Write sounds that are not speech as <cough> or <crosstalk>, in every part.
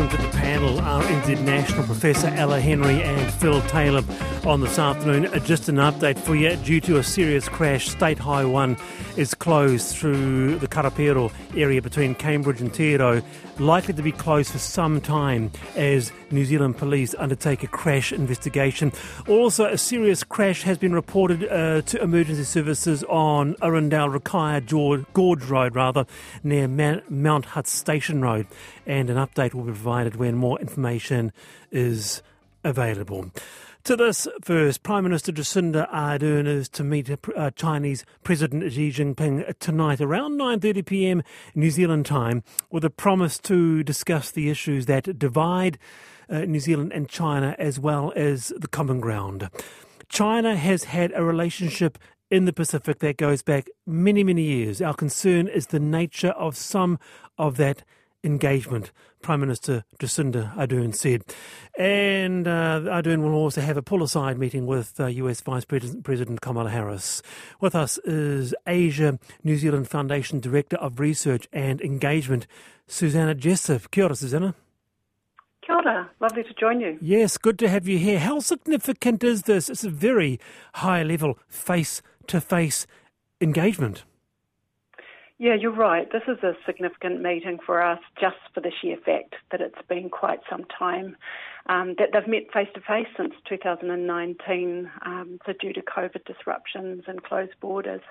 Welcome to the panel. Our international professor Ella Henry and Phil Taylor on this afternoon. Uh, just an update for you. Due to a serious crash, State High 1 is closed through the Karapiro area between Cambridge and Te likely to be closed for some time as New Zealand police undertake a crash investigation. Also, a serious crash has been reported uh, to emergency services on Arundel Rakaia Gorge Road, rather, near Mount Hutt Station Road. And an update will be provided when more information is available. To this first, Prime Minister Jacinda Ardern is to meet uh, Chinese President Xi Jinping tonight around 9:30 p.m. New Zealand time, with a promise to discuss the issues that divide uh, New Zealand and China, as well as the common ground. China has had a relationship in the Pacific that goes back many, many years. Our concern is the nature of some of that engagement, Prime Minister Jacinda Ardern said. And uh, Ardern will also have a pull aside meeting with uh, US Vice President Kamala Harris. With us is Asia New Zealand Foundation Director of Research and Engagement, Suzannah Jessep. Kia ora, Suzannah. Kia ora. Lovely to join you. Yes, good to have you here. How significant is this? It's a very high level face to face engagement. Yeah, you're right. This is a significant meeting for us just for the sheer fact that it's been quite some time um, that they've met face to face since 2019, um, so due to COVID disruptions and closed borders.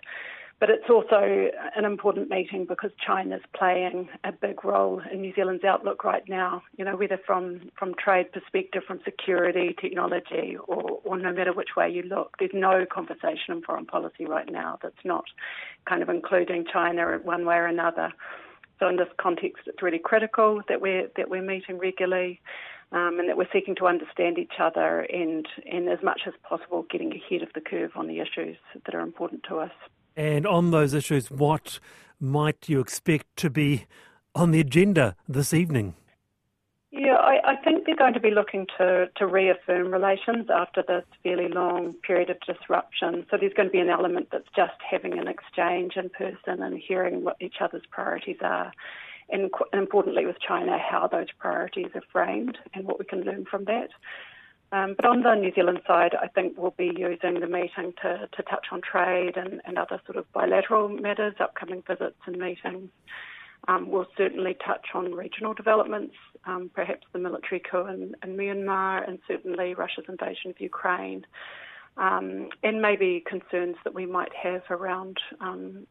But it's also an important meeting because China's playing a big role in New Zealand's outlook right now. You know, whether from, from trade perspective, from security, technology, or, or no matter which way you look, there's no conversation in foreign policy right now that's not kind of including China one way or another. So in this context, it's really critical that we're that we're meeting regularly. Um, and that we're seeking to understand each other and, and as much as possible getting ahead of the curve on the issues that are important to us. And on those issues, what might you expect to be on the agenda this evening? Yeah, I, I, think they're going to be looking to, to reaffirm relations after this fairly long period of disruption. So there's going to be an element that's just having an exchange in person and hearing what each other's priorities are. And, and importantly, with China, how those priorities are framed and what we can learn from that. Um, but on the New Zealand side, I think we'll be using the meeting to, to touch on trade and, and other sort of bilateral matters, upcoming visits and meetings. Um, we'll certainly touch on regional developments, um, perhaps the military coup in, in, Myanmar, and certainly Russia's invasion of Ukraine, um, and maybe concerns that we might have around um,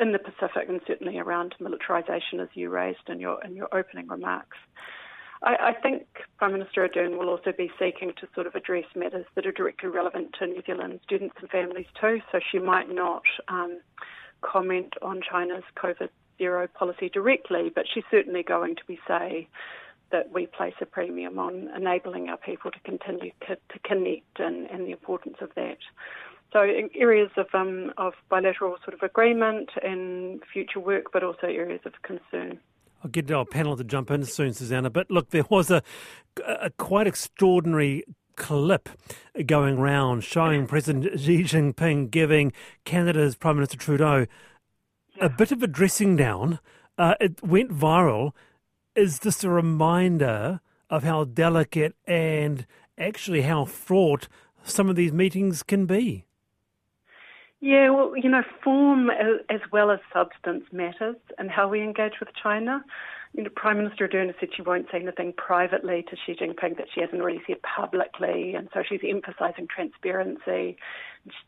in the Pacific, and certainly around militarisation, as you raised in your in your opening remarks. I, I think Prime Minister Ardern will also be seeking to sort of address matters that are directly relevant to New Zealand students and families too. So she might not um, comment on China's COVID zero policy directly, but she's certainly going to be say that we place a premium on enabling our people to continue to, to connect and, and, the importance of that. So areas of um, of bilateral sort of agreement and future work, but also areas of concern. I'll get our panel to jump in soon, Suzannah. But look, there was a, a quite extraordinary clip going round showing President Xi Jinping giving Canada's Prime Minister Trudeau a bit of a dressing down. Uh, it went viral. Is this a reminder of how delicate and actually how fraught some of these meetings can be? Yeah, well, you know, form as well as substance matters and how we engage with China. You know, Prime Minister Ardern said she won't say anything privately to Xi Jinping that she hasn't already said publicly, and so she's emphasising transparency.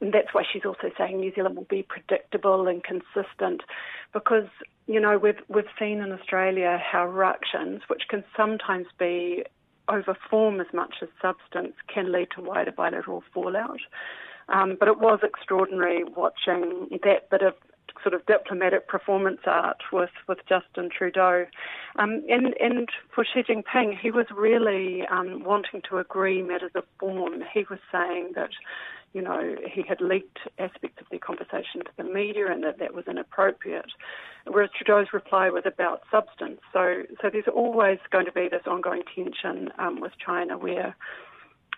And that's why she's also saying New Zealand will be predictable and consistent, because you know we've we've seen in Australia how ructions, which can sometimes be over form as much as substance, can lead to wider bilateral fallout. Um, but it was extraordinary watching that bit of sort of diplomatic performance art with, with Justin Trudeau. Um, and, and for Xi Jinping, he was really um, wanting to agree matters of form. He was saying that, you know, he had leaked aspects of their conversation to the media and that that was inappropriate. Whereas Trudeau's reply was about substance. So, so there's always going to be this ongoing tension um, with China where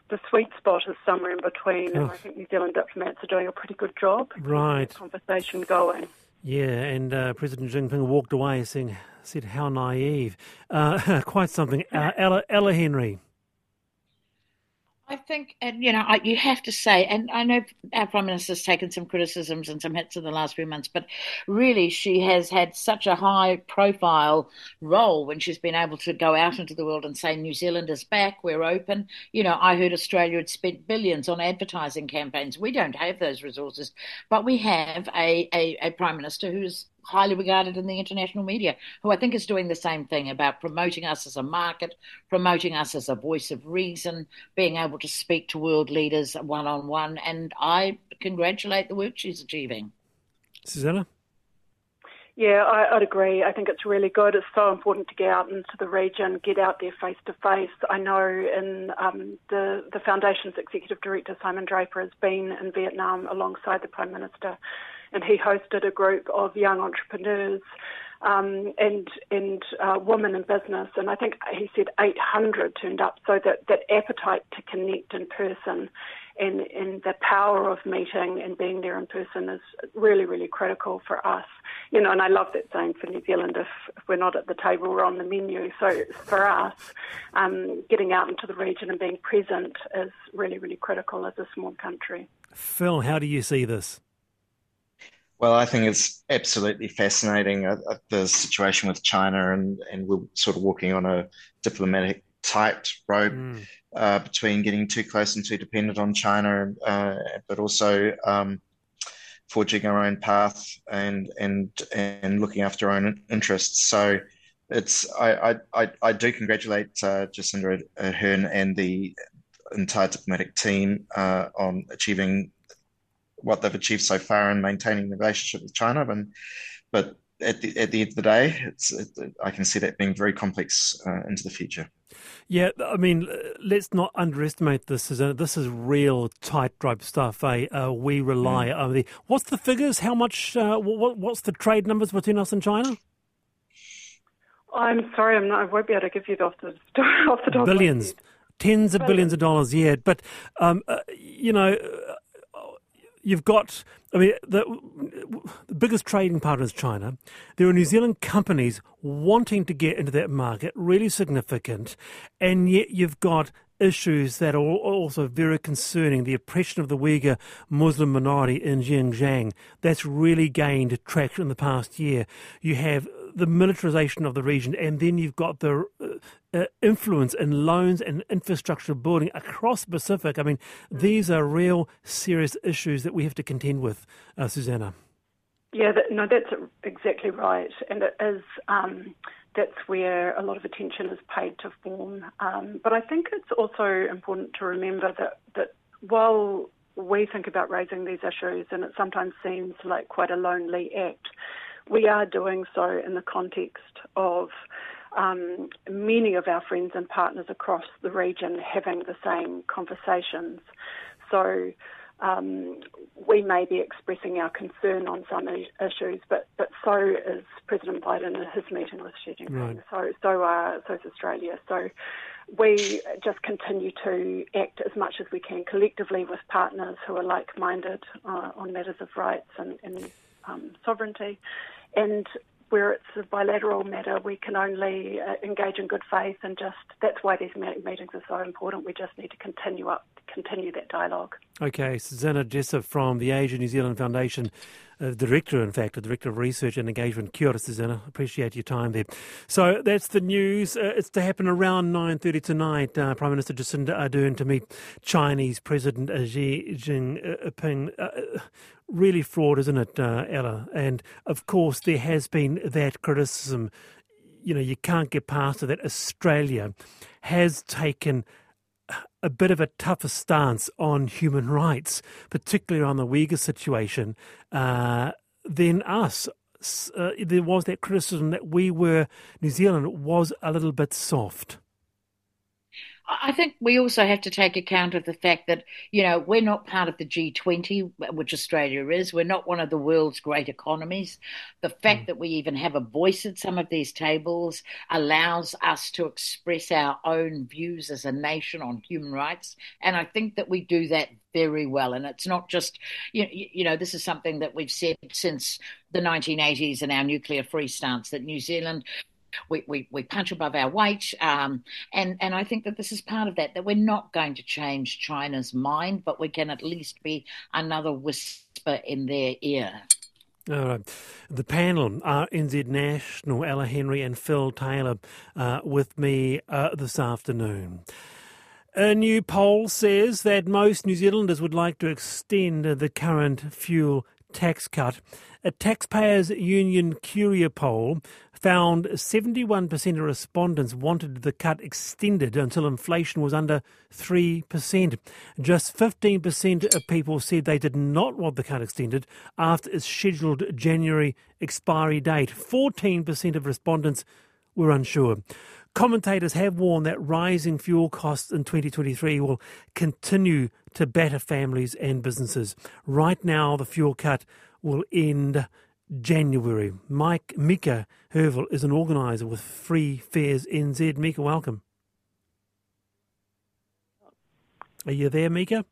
the sweet spot is somewhere in between, and I think New Zealand diplomats are doing a pretty good job. Right. Conversation going. Yeah, and uh, President Jinping walked away saying, said, how naive. Uh, <laughs> quite something. Uh, Ella, Ella Henry. I think, and you know, I, you have to say, and I know our prime minister's taken some criticisms and some hits in the last few months, but really, she has had such a high-profile role when she's been able to go out into the world and say, "New Zealand is back, we're open." You know, I heard Australia had spent billions on advertising campaigns. We don't have those resources, but we have a, a, a prime minister who's highly regarded in the international media, who I think is doing the same thing about promoting us as a market, promoting us as a voice of reason, being able to speak to world leaders one on one. And I congratulate the work she's achieving. Suzannah? Yeah, I, would agree. I think it's really good. It's so important to get out into the region, get out there face to face. I know in um, the the foundation's executive director Simon Draper has been in Vietnam alongside the Prime Minister and he hosted a group of young entrepreneurs um, and and uh, women in business. And I think he said 800 turned up. So that that appetite to connect in person. And, and the power of meeting and being there in person is really, really critical for us. You know, and I love that saying for New Zealand, if, if we're not at the table, we're on the menu. So for us, um, getting out into the region and being present is really, really critical as a small country. Phil, how do you see this? Well, I think it's absolutely fascinating uh, uh, the situation with China, and, and we're sort of walking on a diplomatic tightrope mm. uh, between getting too close and too dependent on China, uh, but also um, forging our own path and and and looking after our own interests. So it's I I, I do congratulate uh, Jacinda Ardern and the entire diplomatic team uh, on achieving what they've achieved so far in maintaining the relationship with China. And but at the at the end of the day, it's it, I can see that being very complex uh, into the future. Yeah, I mean, let's not underestimate this. Is this is real tight tightrope stuff. Eh? Uh, we rely mm. on the. What's the figures? How much? Uh, what, what's the trade numbers between us and China? I'm sorry, I'm not, I won't be able to give you the off the, <laughs> off the top. Billions, tens of billions of dollars. Yeah, but um, uh, you know you've got, I mean, the, the, biggest trading partner is China. There are New Zealand companies wanting to get into that market, really significant, and yet you've got issues that are also very concerning. The oppression of the Uyghur Muslim minority in Xinjiang, that's really gained traction in the past year. You have the militarization of the region, and then you've got the uh, uh, influence in loans and infrastructure building across the Pacific. I mean, these are real serious issues that we have to contend with, uh, Suzannah. Yeah, that, no, that's exactly right, and it is. Um, that's where a lot of attention is paid to form. Um, but I think it's also important to remember that that while we think about raising these issues, and it sometimes seems like quite a lonely act, we are doing so in the context of um, many of our friends and partners across the region having the same conversations. So um, we may be expressing our concern on some issues, but, but so is President Biden in his meeting with Xi Jinping. Right. So so are so is Australia. So we just continue to act as much as we can collectively with partners who are like-minded uh, on matters of rights and, and um, sovereignty, and where it's a bilateral matter, we can only uh, engage in good faith, and just that's why these meetings are so important. We just need to continue up, continue that dialogue. Okay, Suzannah Jessep from the Asia New Zealand Foundation, uh, director, in fact, the director of research and engagement. Kia ora, Suzannah. Appreciate your time there. So that's the news. Uh, it's to happen around nine thirty tonight. Uh, Prime Minister Jacinda Ardern to meet Chinese President Xi Jinping uh, really flawed, isn't it, uh, Ella? And of course, there has been that criticism. You know, you can't get past it that Australia has taken a bit of a tougher stance on human rights, particularly on the Uyghur situation, uh, than us. Uh, there was that criticism that we were, New Zealand was a little bit soft. I think we also have to take account of the fact that, you know, we're not part of the G20, which Australia is. We're not one of the world's great economies. The fact mm. that we even have a voice at some of these tables allows us to express our own views as a nation on human rights. And I think that we do that very well. And it's not just, you, you know, this is something that we've said since the 1980s and our nuclear free stance that New Zealand we, we, we punch above our weight. Um, and, and I think that this is part of that, that we're not going to change China's mind, but we can at least be another whisper in their ear. All right. The panel RNZ National, Ella Henry and Phil Taylor uh, with me uh, this afternoon. A new poll says that most New Zealanders would like to extend the current fuel tax cut. A Taxpayers Union Curia poll found 71% of respondents wanted the cut extended until inflation was under 3%. Just 15% of people said they did not want the cut extended after its scheduled January expiry date. 14% of respondents were unsure. Commentators have warned that rising fuel costs in 2023 will continue to batter families and businesses. Right now, the fuel cut will end January. Mike Mika Hervel is an organiser with Free Fares NZ. Mika, welcome. Are you there, Mika?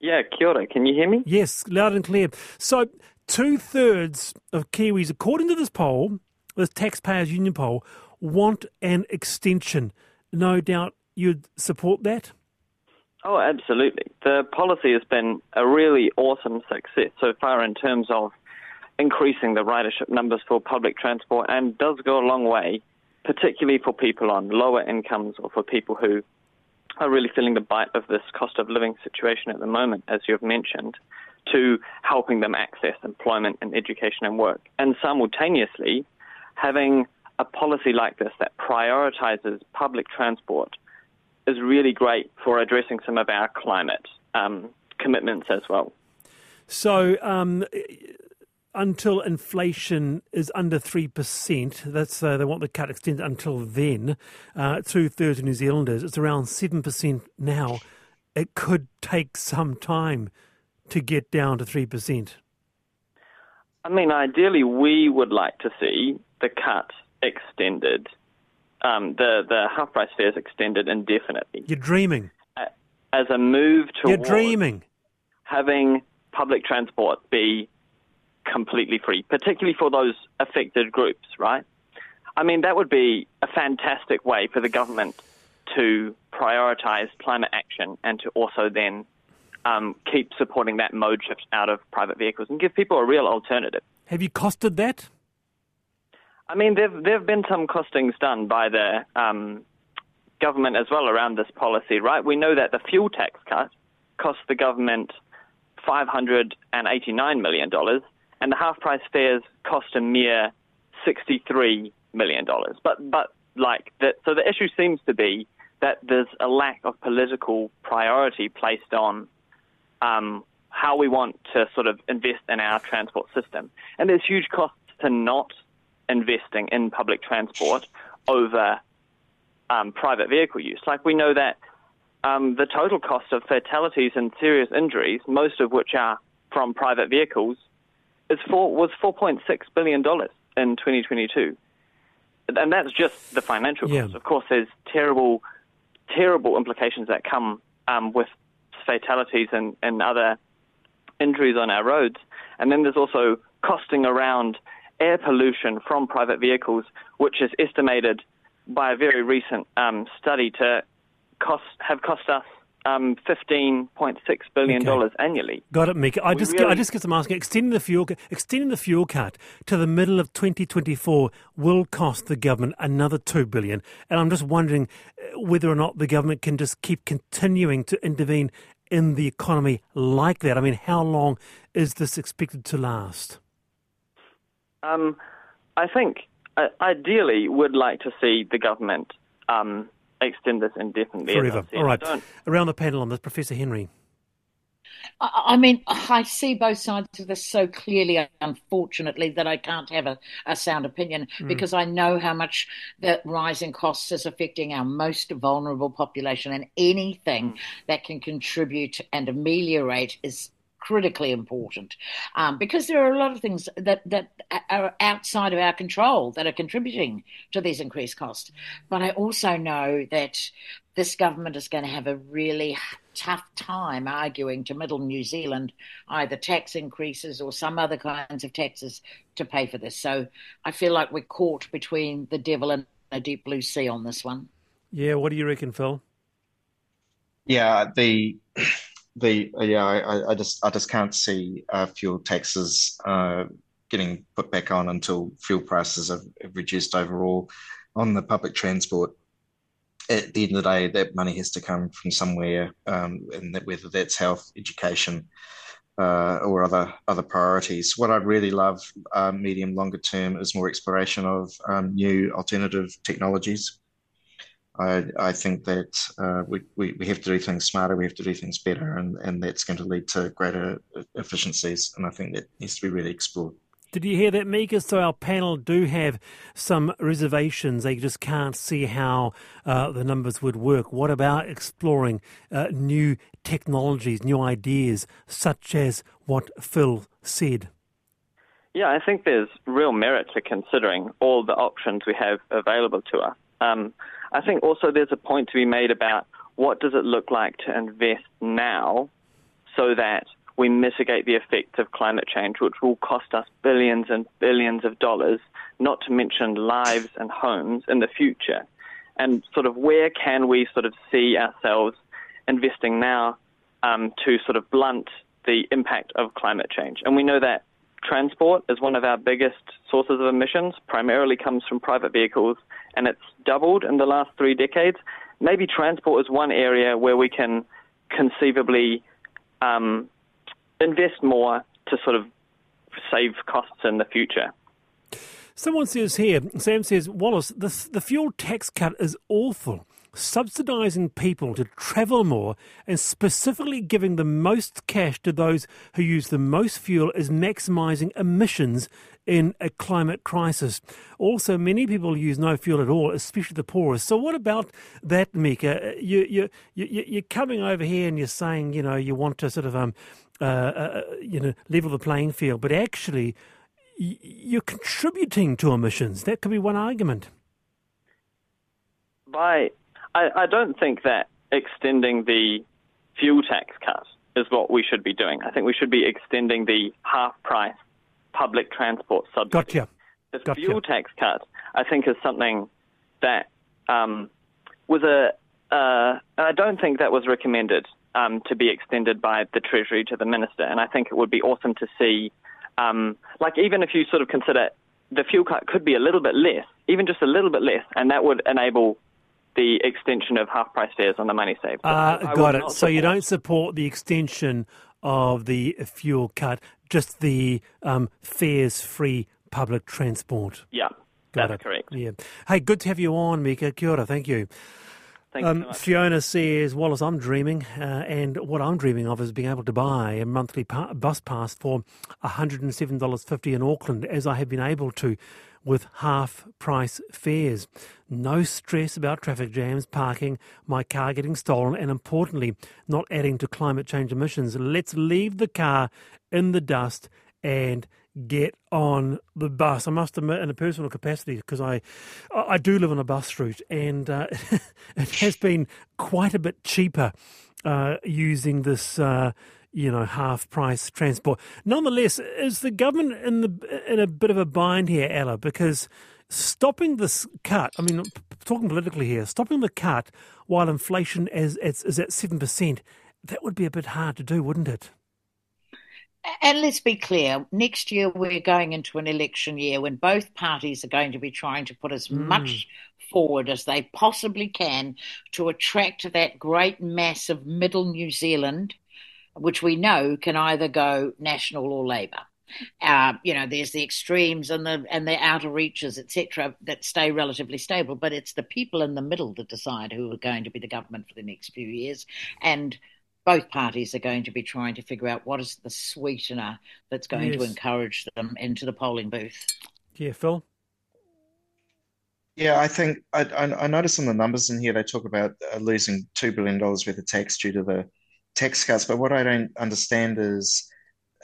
Yeah, kia ora. Can you hear me? Yes, loud and clear. So, two thirds of Kiwis, according to this poll, this Taxpayers Union poll, want an extension. No doubt you'd support that? Oh, absolutely. The policy has been a really awesome success so far in terms of increasing the ridership numbers for public transport and does go a long way, particularly for people on lower incomes or for people who are really feeling the bite of this cost of living situation at the moment, as you've mentioned, to helping them access employment and education and work. And simultaneously, having a policy like this that prioritizes public transport is really great for addressing some of our climate um, commitments as well. So, um, until inflation is under 3%, that's uh, they want the cut extended until then, uh, two thirds of New Zealanders, it's around 7% now. It could take some time to get down to 3%. I mean, ideally, we would like to see the cut extended, um, the, the half price fares extended indefinitely. You're dreaming. As a move towards You're dreaming. having public transport be completely free, particularly for those affected groups, right? I mean, that would be a fantastic way for the government to prioritize climate action and to also then um, keep supporting that mode shift out of private vehicles and give people a real alternative. Have you costed that? I mean, there have been some costings done by the um, government as well around this policy, right? We know that the fuel tax cut cost the government $589 million, and the half price fares cost a mere $63 million. But, but like, the, so the issue seems to be that there's a lack of political priority placed on um, how we want to sort of invest in our transport system. And there's huge costs to not investing in public transport over um, private vehicle use. Like we know that um, the total cost of fatalities and serious injuries, most of which are from private vehicles, is four, was 4.6 billion dollars in 2022, and that's just the financial yeah. cost. Of course, there's terrible, terrible implications that come um, with fatalities and, and other injuries on our roads, and then there's also costing around air pollution from private vehicles, which is estimated by a very recent um, study to cost have cost us um, fifteen point six billion dollars okay. annually. Got it, Mika. I we just really... I just get some asking. Extending the fuel extending the fuel cut to the middle of 2024 will cost the government another 2 billion. And I'm just wondering uh, whether or not the government can just keep continuing to intervene in the economy like that. I mean, how long is this expected to last? Um, I think uh, ideally would like to see the government um, extend this indefinitely. Forever. All right. Around the panel on this, Professor Henry. I mean, I see both sides of this so clearly, unfortunately, that I can't have a, a sound opinion mm. because I know how much the rising costs is affecting our most vulnerable population, and anything mm. that can contribute and ameliorate is critically important um, because there are a lot of things that, that are outside of our control that are contributing to these increased costs. But I also know that this government is going to have a really tough time arguing to middle New Zealand either tax increases or some other kinds of taxes to pay for this. So I feel like we're caught between the devil and a deep blue sea on this one. Yeah, what do you reckon, Phil? Yeah, the the yeah, I, I just I just can't see uh, fuel taxes uh, getting put back on until fuel prices have, have, reduced overall on the public transport. At the end of the day, that money has to come from somewhere, um, and that, whether that's health, education, uh, or other other priorities. What I'd really love, uh, medium longer term, is more exploration of um, new alternative technologies. I, I think that uh, we, we, we have to do things smarter, we have to do things better, and, and that's going to lead to greater efficiencies. And I think that needs to be really explored. Did you hear that, Mika? So our panel do have some reservations. They just can't see how uh, the numbers would work. What about exploring uh, new technologies, new ideas, such as what Phil said? Yeah, I think there's real merit to considering all the options we have available to us. Um, I think also there's a point to be made about what does it look like to invest now so that we mitigate the effects of climate change, which will cost us billions and billions of dollars, not to mention lives and homes in the future. And sort of where can we sort of see ourselves investing now um, to sort of blunt the impact of climate change? And we know that transport is one of our biggest sources of emissions, primarily comes from private vehicles, and it's doubled in the last three decades. Maybe transport is one area where we can conceivably um, invest more to sort of save costs in the future. Someone says here, Sam says, Wallace, the, the fuel tax cut is awful subsidising people to travel more and specifically giving the most cash to those who use the most fuel is maximising emissions in a climate crisis. Also, many people use no fuel at all, especially the poorest. So, what about that, Mika? You, you, you, you're coming over here and you're saying, you know, you want to sort of, um, uh, uh, you know, level the playing field, but actually, you're contributing to emissions. That could be one argument. By I, I don't think that extending the fuel tax cut is what we should be doing. I think we should be extending the half price public transport subsidy. Gotcha. The gotcha. fuel tax cut, I think, is something that um, was a. Uh, I don't think that was recommended um, to be extended by the Treasury to the Minister, and I think it would be awesome to see, um, like, even if you sort of consider the fuel cut could be a little bit less, even just a little bit less, and that would enable the extension of half price fares on the money saved. Uh, got it. So you don't support the extension of the fuel cut, just the um, fares free public transport. Yeah, got that's it. correct. Yeah. Hey, good to have you on, Mika. Kia ora, thank you. Um, Fiona says, Wallace, I'm dreaming, uh, and what I'm dreaming of is being able to buy a monthly pa- bus pass for $107.50 in Auckland, as I have been able to with half price fares. No stress about traffic jams, parking, my car getting stolen, and importantly, not adding to climate change emissions. Let's leave the car in the dust and get on the bus. I must admit, in a personal capacity, because I, I do live on a bus route, and uh, <laughs> it has been quite a bit cheaper uh, using this. Uh, you know, half price transport. Nonetheless, is the government in the in a bit of a bind here, Ella? Because stopping this cut, I mean, talking politically here, stopping the cut while inflation is, is, is at 7%, that would be a bit hard to do, wouldn't it? And let's be clear, next year we're going into an election year when both parties are going to be trying to put as mm. much forward as they possibly can to attract that great mass of middle New Zealand, which we know can either go national or Labour. Uh, you know, there's the extremes and the and the outer reaches, etc., that stay relatively stable. But it's the people in the middle that decide who are going to be the government for the next few years. And both parties are going to be trying to figure out what is the sweetener that's going Yes. to encourage them into the polling booth. Yeah, Phil. Yeah, I think I, I, I noticed in the numbers in here they talk about uh, losing two billion dollars worth of tax due to the tax cuts, but what I don't understand is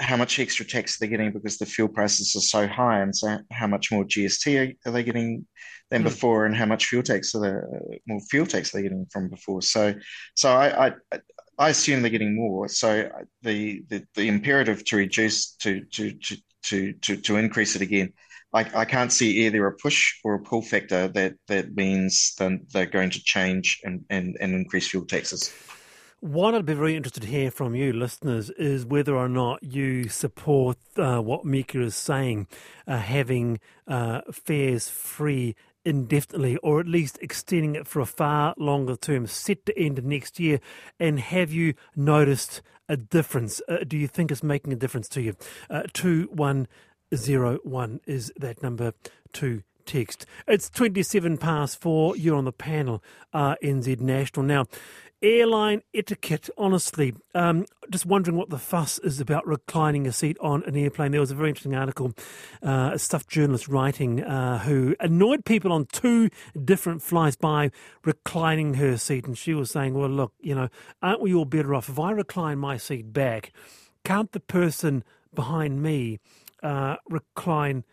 how much extra tax they're getting because the fuel prices are so high, and so how much more GST are, they getting than Hmm. before, and how much fuel tax are they, more fuel tax they're getting from before. So, so I, I I assume they're getting more. So the the, the imperative to reduce to to to to to, to increase it again. I, I can't see either a push or a pull factor that, that means then they're going to change and, and, and increase fuel taxes. What I'd be very interested to hear from you, listeners, is whether or not you support uh, what Mika is saying, uh, having uh, fares free indefinitely, or at least extending it for a far longer term, set to end next year. And have you noticed a difference? Uh, do you think it's making a difference to you? Uh, two one zero one is that number to text. It's 27 past four. You're on the panel, NZ National. Now, airline etiquette, honestly, um, just wondering what the fuss is about reclining a seat on an airplane. There was a very interesting article, uh, a Stuff journalist writing, uh, who annoyed people on two different flights by reclining her seat. And she was saying, well, look, you know, aren't we all better off if I recline my seat back? Can't the person behind me uh, recline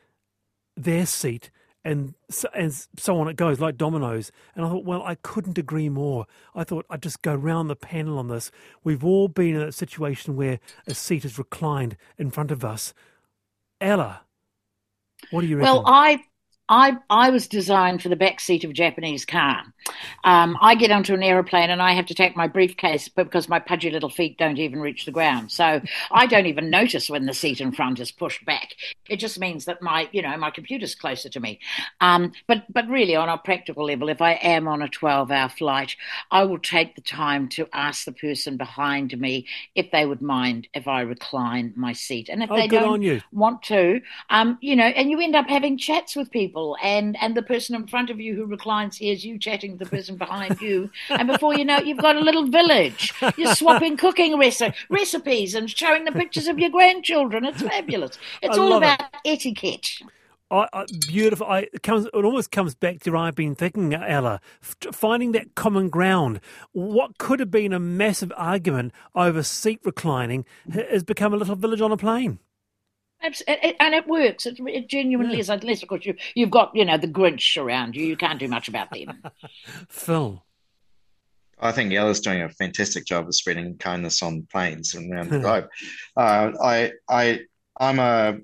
their seat and so, and so on it goes like dominoes. And i thought well i couldn't agree more. I thought i'd just go round the panel on this. We've all been in a situation where a seat is reclined in front of us. Ella what do you reckon? Well, I I I was designed for the back seat of a Japanese car. Um, I get onto an aeroplane and I have to take my briefcase because my pudgy little feet don't even reach the ground. So I don't even notice when the seat in front is pushed back. It just means that my you know my computer's closer to me. Um, but but really, on a practical level, if I am on a twelve-hour flight, I will take the time to ask the person behind me if they would mind if I recline my seat, and if Oh, they don't want to, um, you know, and you end up having chats with people, and and the person in front of you who reclines hears you chatting to the person behind you, and before you know it, you've got a little village. You're swapping cooking reci- recipes and showing the pictures of your grandchildren. It's fabulous. It's I all love it. about etiquette. I, I, beautiful. I, it comes. It almost comes back to what I've been thinking, Ella, f- finding that common ground. What could have been a massive argument over seat reclining has become a little village on a plane. Abs- it- it- And it works. It, it genuinely Yeah. is. Unless, of course, you, you've got, you know, the Grinch around you. You can't do much about them. <laughs> Phil, I think Ella's doing a fantastic job of spreading kindness on planes and around the <laughs> globe. Uh, I, I, I'm a,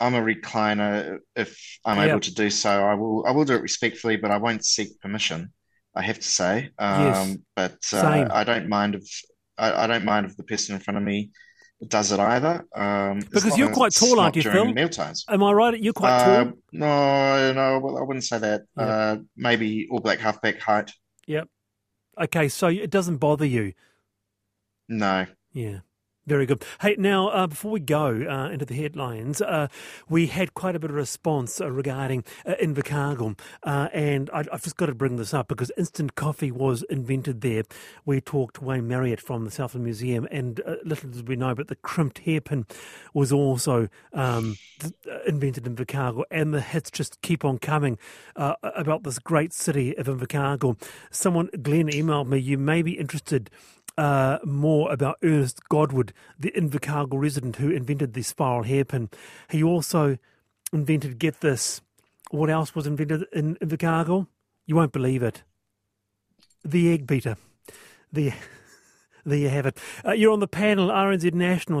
I'm a recliner. If I'm Yeah. able to do so, I will. I will do it respectfully, but I won't seek permission. I have to say. Um, Yes. But uh, I don't mind if I, I don't mind if the person in front of me does it either. Um, Because you're quite tall, aren't you, Phil? Mealtimes. am I right? You're quite Uh, tall. no, no, well, I wouldn't say that. Uh, maybe all black halfback height. Yep. Okay, so it doesn't bother you. No. Yeah. Very good. Hey, now, uh, before we go uh, into the headlines, uh, we had quite a bit of response uh, regarding uh, Invercargill. Uh, and I, I've just got to bring this up because instant coffee was invented there. We talked to Wayne Marriott from the Southland Museum, and little did we know, but the crimped hairpin was also um, invented in Invercargill. And the hits just keep on coming about this great city of Invercargill. Someone, Glenn, emailed me, you may be interested uh, more about Ernest Godward, the Invercargill resident who invented the spiral hairpin. He also invented, get this, what else was invented in Invercargill? You won't believe it. The egg beater. The, <laughs> there you have it. Uh, you're on the panel, RNZ National.